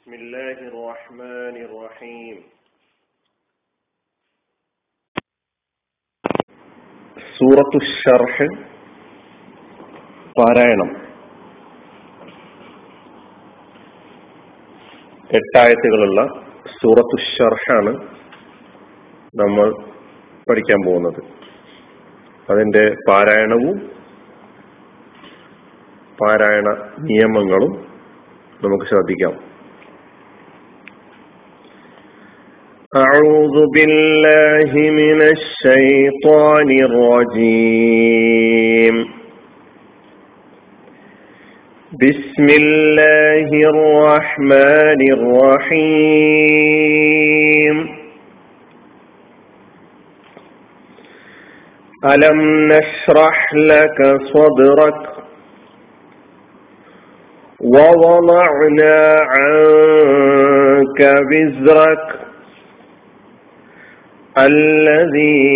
بسم الله الرحمن الرحيم സൂറത്തു ഷർഹ് പാരായണം എട്ടായത്തുകളുള്ള സൂറത്തു ഷർഹാണ് നമ്മൾ പഠിക്കാൻ പോകുന്നത് അതിന്റെ പാരായണവും പാരായണ നിയമങ്ങളും നമുക്ക് ശ്രദ്ധിക്കാം أعوذ بالله من الشيطان الرجيم. بسم الله الرحمن الرحيم. ألم نشرح لك صدرك ووضعنا عنك وزرك الذي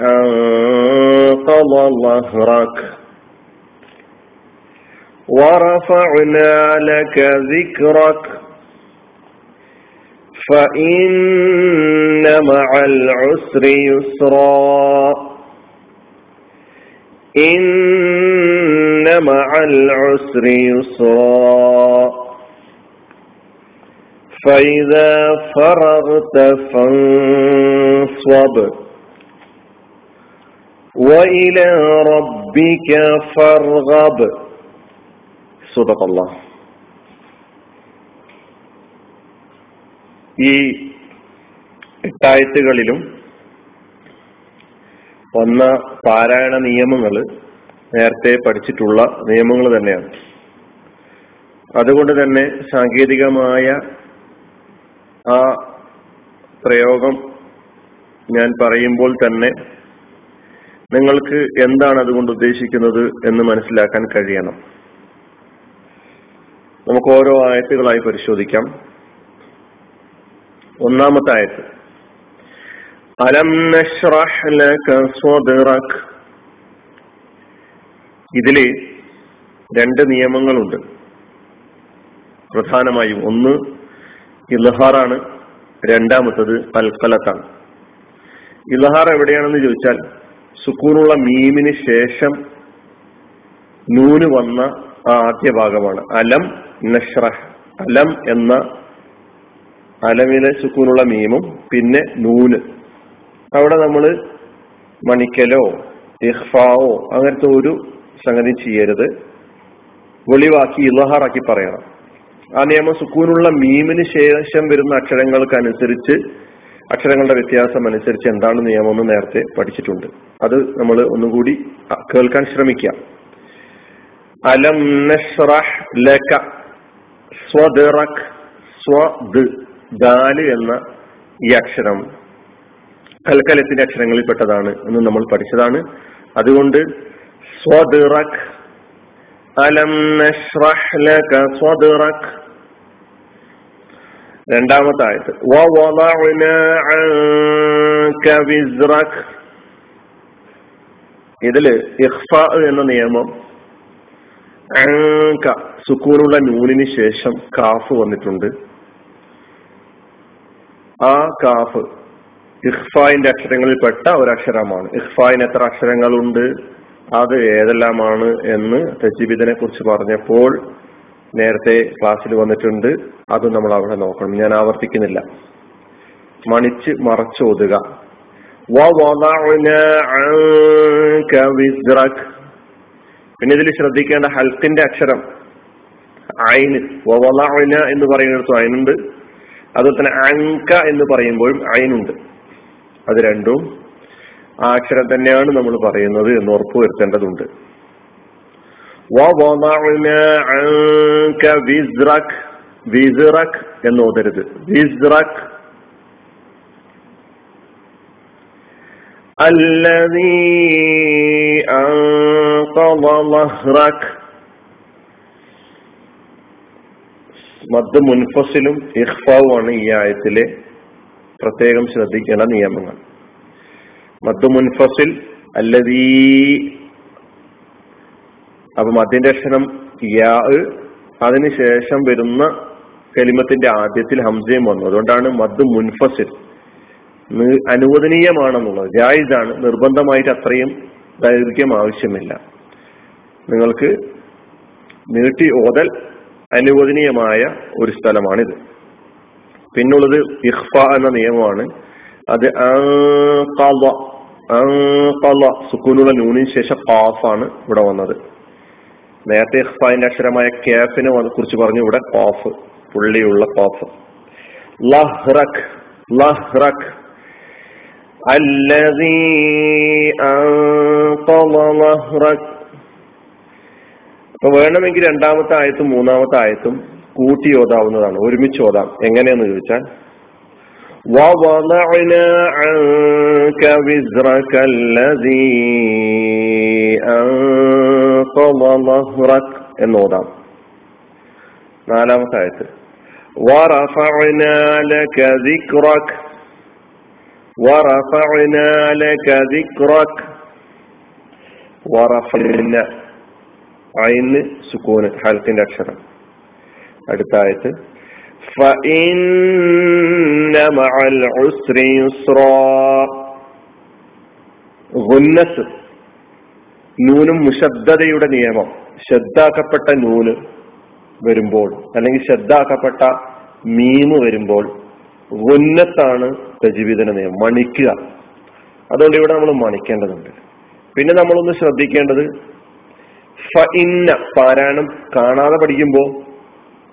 أنقض ظهرك ورفعنا لك ذكرك فإن مع العسر يسرا إن مع العسر يسرا فإذا فرغت فانصب وإلى ربك فارغب صدق الله ഈ എട്ടായത്തുകളിലും വന്ന പാരായണ നിയമങ്ങൾ നേരത്തെ പഠിച്ചിട്ടുള്ള നിയമങ്ങൾ തന്നെയാണ് അതുകൊണ്ട് തന്നെ സാങ്കേതികമായ ആ പ്രയോഗം ഞാൻ പറയുമ്പോൾ തന്നെ നിങ്ങൾക്ക് എന്താണ് അതുകൊണ്ട് ഉദ്ദേശിക്കുന്നത് എന്ന് മനസ്സിലാക്കാൻ കഴിയണം. നമുക്ക് ഓരോ ആയത്തുകളായി പരിശോധിക്കാം. ഒന്നാമത്തെ ആയത്ത്. അലം നഷ്റഹ് ഇതിൽ രണ്ട് നിയമങ്ങളുണ്ട്. പ്രധാനമായും ഒന്ന് ഇലഹാറാണ് രണ്ടാമത്തത് അൽക്കലത്താണ് ഇലഹാർ എവിടെയാണെന്ന് ചോദിച്ചാൽ സുക്കൂനുള്ള മീമിന് ശേഷം നൂന് വന്ന ആ ആദ്യ ഭാഗമാണ്. അലം നഷ്റഹ്. അലം എന്ന അലമിലെ സുക്കൂനുള്ള മീമും പിന്നെ നൂന്. അവിടെ നമ്മൾ മണിക്കലോ ഇഹ്ഫാവോ അങ്ങനത്തെ ഒരു സംഗതി ചെയ്യരുത്. വെളിവാക്കി ഇലഹാറാക്കി പറയണം. ആ നിയമം സുക്കൂനുള്ള മീമിന് ശേഷം വരുന്ന അക്ഷരങ്ങൾക്ക് അനുസരിച്ച് അക്ഷരങ്ങളുടെ വ്യത്യാസം അനുസരിച്ച് എന്താണ് നിയമം എന്ന് നേരത്തെ പഠിച്ചിട്ടുണ്ട്. അത് നമ്മൾ ഒന്നുകൂടി കേൾക്കാൻ ശ്രമിക്കാം. അലം നഷ്റഹ് ലക സ്വദറക് സ്വദ് ദാൽ എന്ന ഈ അക്ഷരം കൽക്കലത്തിന്റെ അക്ഷരങ്ങളിൽ പെട്ടതാണ് എന്ന് നമ്മൾ പഠിച്ചതാണ്. അതുകൊണ്ട് സ്വദറക് അലം ലക സ്വദറക് രണ്ടാമത്തെ ആയത്ത് ഇതിൽ ഇഹ്ഫ എന്ന നിയമം സുക്കൂനുള്ള നൂനിന് ശേഷം കാഫ് വന്നിട്ടുണ്ട്. ആ കാഫ് ഇഖ്ഫായിന്റെ അക്ഷരങ്ങളിൽ പെട്ട ഒരു അക്ഷരമാണ് ഇഖ്ഫായിന് എത്ര അക്ഷരങ്ങളുണ്ട്? അത് ഏതെല്ലാമാണ് എന്ന് തജീബിദിനെ കുറിച്ച് പറഞ്ഞപ്പോൾ നേരത്തെ ക്ലാസ്സിൽ വന്നിട്ടുണ്ട്. അത് നമ്മൾ അവിടെ നോക്കണം. ഞാൻ ആവർത്തിക്കുന്നില്ല. മണിച്ച് മറച്ചോതുക പിന്നെ ഇതിൽ ശ്രദ്ധിക്കേണ്ട ഹൽത്തിന്റെ അക്ഷരം. അയിന് വവളഅന എന്ന് പറയുന്നിടത്തും അയിനുണ്ട് അതുപോലെ തന്നെ അങ്ക എന്ന് പറയുമ്പോഴും അയിനുണ്ട് അത് രണ്ടും ആ അക്ഷരം തന്നെയാണ് നമ്മൾ പറയുന്നത് എന്ന് ഉറപ്പുവരുത്തേണ്ടതുണ്ട്. എന്ന് ഓതരുത്. മദ് മുൻഫസിലും ഇഹ്ഫാവുമാണ് ഈ ആയത്തിലെ പ്രത്യേകം ശ്രദ്ധിക്കേണ്ട നിയമങ്ങൾ. മദ് മുൻഫസിൽ അല്ലതീ അപ്പൊ മദ്യന്റെ അക്ഷരം യാ അതിനുശേഷം വരുന്ന കലിമത്തിന്റെ ആദ്യത്തിൽ ഹംസയും വന്നു. അതുകൊണ്ടാണ് മദ് മുൻഫസിൽ. അനുവദനീയമാണെന്നുള്ളത്. ജായിദാണ് നിർബന്ധമായിട്ട് അത്രയും ദൈർഘ്യം ആവശ്യമില്ല. നിങ്ങൾക്ക് നീട്ടി ഓതൽ അനുവദനീയമായ ഒരു സ്ഥലമാണിത്. പിന്നുള്ളത് ഇഹ്ഫ എന്ന നിയമമാണ്. അത് സുക്കൂനുള്ള നൂനിന് ശേഷം ഖാഫാണ് ഇവിടെ വന്നത് നേരത്തെ ഇഹ്ഫാന്റെ അക്ഷരമായ കാഫിനെ കുറിച്ച് പറഞ്ഞു ഇവിടെ ഖാഫ് പുള്ളിയുള്ള ഖാഫ് ലഹ്റക് ലഹ്റക് الذي أنقض ظهرك അപ്പൊ വേണമെങ്കിൽ രണ്ടാമത്തെ ആയത്തും മൂന്നാമത്തെ ആയത്തും കൂട്ടി ഓതാവുന്നതാണ് ഒരുമിച്ച് ഓതാം എങ്ങനെയെന്ന് ചോദിച്ചാൽ ووضعنا عنك وزرك الذي أنقض ظهرك എന്നോതാം നാലാമത്തെ ആയത്ത് ورفعنا لك ذكرك ورفعنا لك ذكرك ورفعنا അയിന് സുക്കൂന് ഹൽത്തിന്റെ അക്ഷരം അടുത്ത ആയത്ത് നൂനും മുശബ്ദതയുടെ നിയമം. ശ്രദ്ധാക്കപ്പെട്ട നൂന് വരുമ്പോൾ അല്ലെങ്കിൽ ശ്രദ്ധാക്കപ്പെട്ട മീമ് വരുമ്പോൾ ഗുന്നത്താണ് പ്രജീവിതന നിയമം മണിക്കുക. അതുകൊണ്ട് ഇവിടെ നമ്മൾ മണിക്കേണ്ടതുണ്ട്. പിന്നെ നമ്മളൊന്ന് ശ്രദ്ധിക്കേണ്ടത് ഫ ഇന്ന പാരായണം കാണാതെ പഠിക്കുമ്പോൾ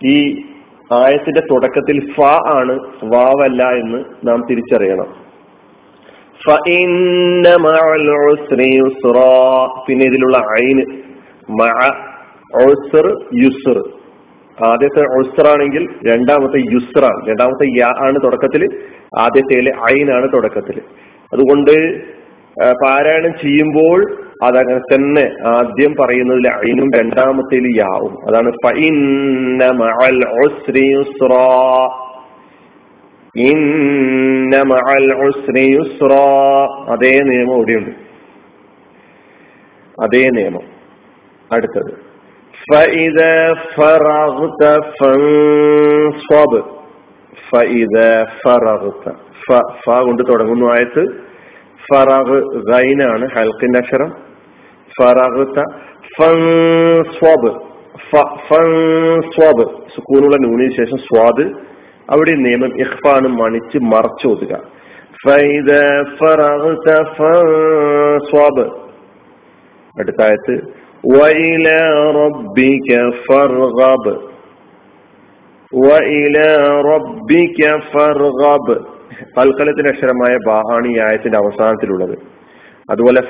ഈ ആയത്തിന്റെ തുടക്കത്തിൽ ഫ ആണ് വാവല്ല എന്ന് നാം തിരിച്ചറിയണം. പിന്നെ ഇതിലുള്ള ഐന് യുസർ. ആദ്യത്തെ ഒസ്റാണെങ്കിൽ രണ്ടാമത്തെ യുസ്റാണ് രണ്ടാമത്തെ യാ ആണ് തുടക്കത്തിൽ ആദ്യത്തെ ഐനാണ് തുടക്കത്തിൽ. അതുകൊണ്ട് പാരായണം ചെയ്യുമ്പോൾ അതങ്ങനെ തന്നെ ആദ്യം പറയുന്നതിൽ അയിനും രണ്ടാമത്തേൽ യാവും. അതാണ് അതേ നിയമം ഇവിടെയുണ്ട്. അതേ നിയമം. അടുത്തത്. കൊണ്ട് തുടങ്ങുന്നു ആയത്ത് ഫറാഹ് ഗൈനാണ് ഹൽക്കിന്റെ അക്ഷരം. സുക്കൂനുള്ള നൂനിന് ശേഷം സ്വാദ്. അവിടെ നിയമം ഇഹ്ഫാണ് മണിച്ച് മറച്ചു ഓതുക. റബ്ബിക ഫർഗബ്. കൽക്കലത്തിന്റെ അക്ഷരമായ ബാഹാണി ആയത്തിന്റെ അവസാനത്തിലുള്ളത്. അതുപോലെ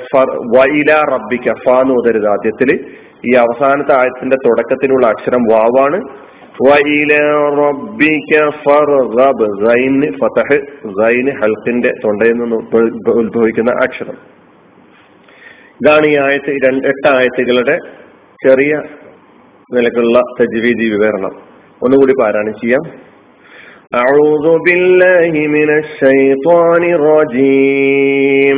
വൈല റബ്ബിക്ക ഫ എന്ന് ഓതരുത് ആദ്യത്തില് ഈ അവസാനത്തെ ആയത്തിന്റെ തുടക്കത്തിലുള്ള അക്ഷരം വാവാണ് ഹൽക്കിന്റെ തൊണ്ടയിൽ നിന്ന് ഉത്ഭവിക്കുന്ന അക്ഷരം ഇതാണ് ഈ ആയത്ത് എട്ട് ആയത്തുകളുടെ ചെറിയ നിലക്കുള്ള തജ്വീദി വിവരണം ഒന്നുകൂടി പാരായണം ചെയ്യാം أعوذ بالله من الشيطان الرجيم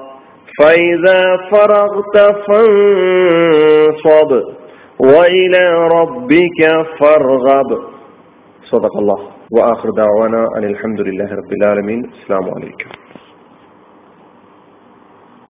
فإذا فرغت فانصب وإلى ربك فارغب. صدق الله. وآخر دعوانا أن الحمد لله رب العالمين. السلام عليكم.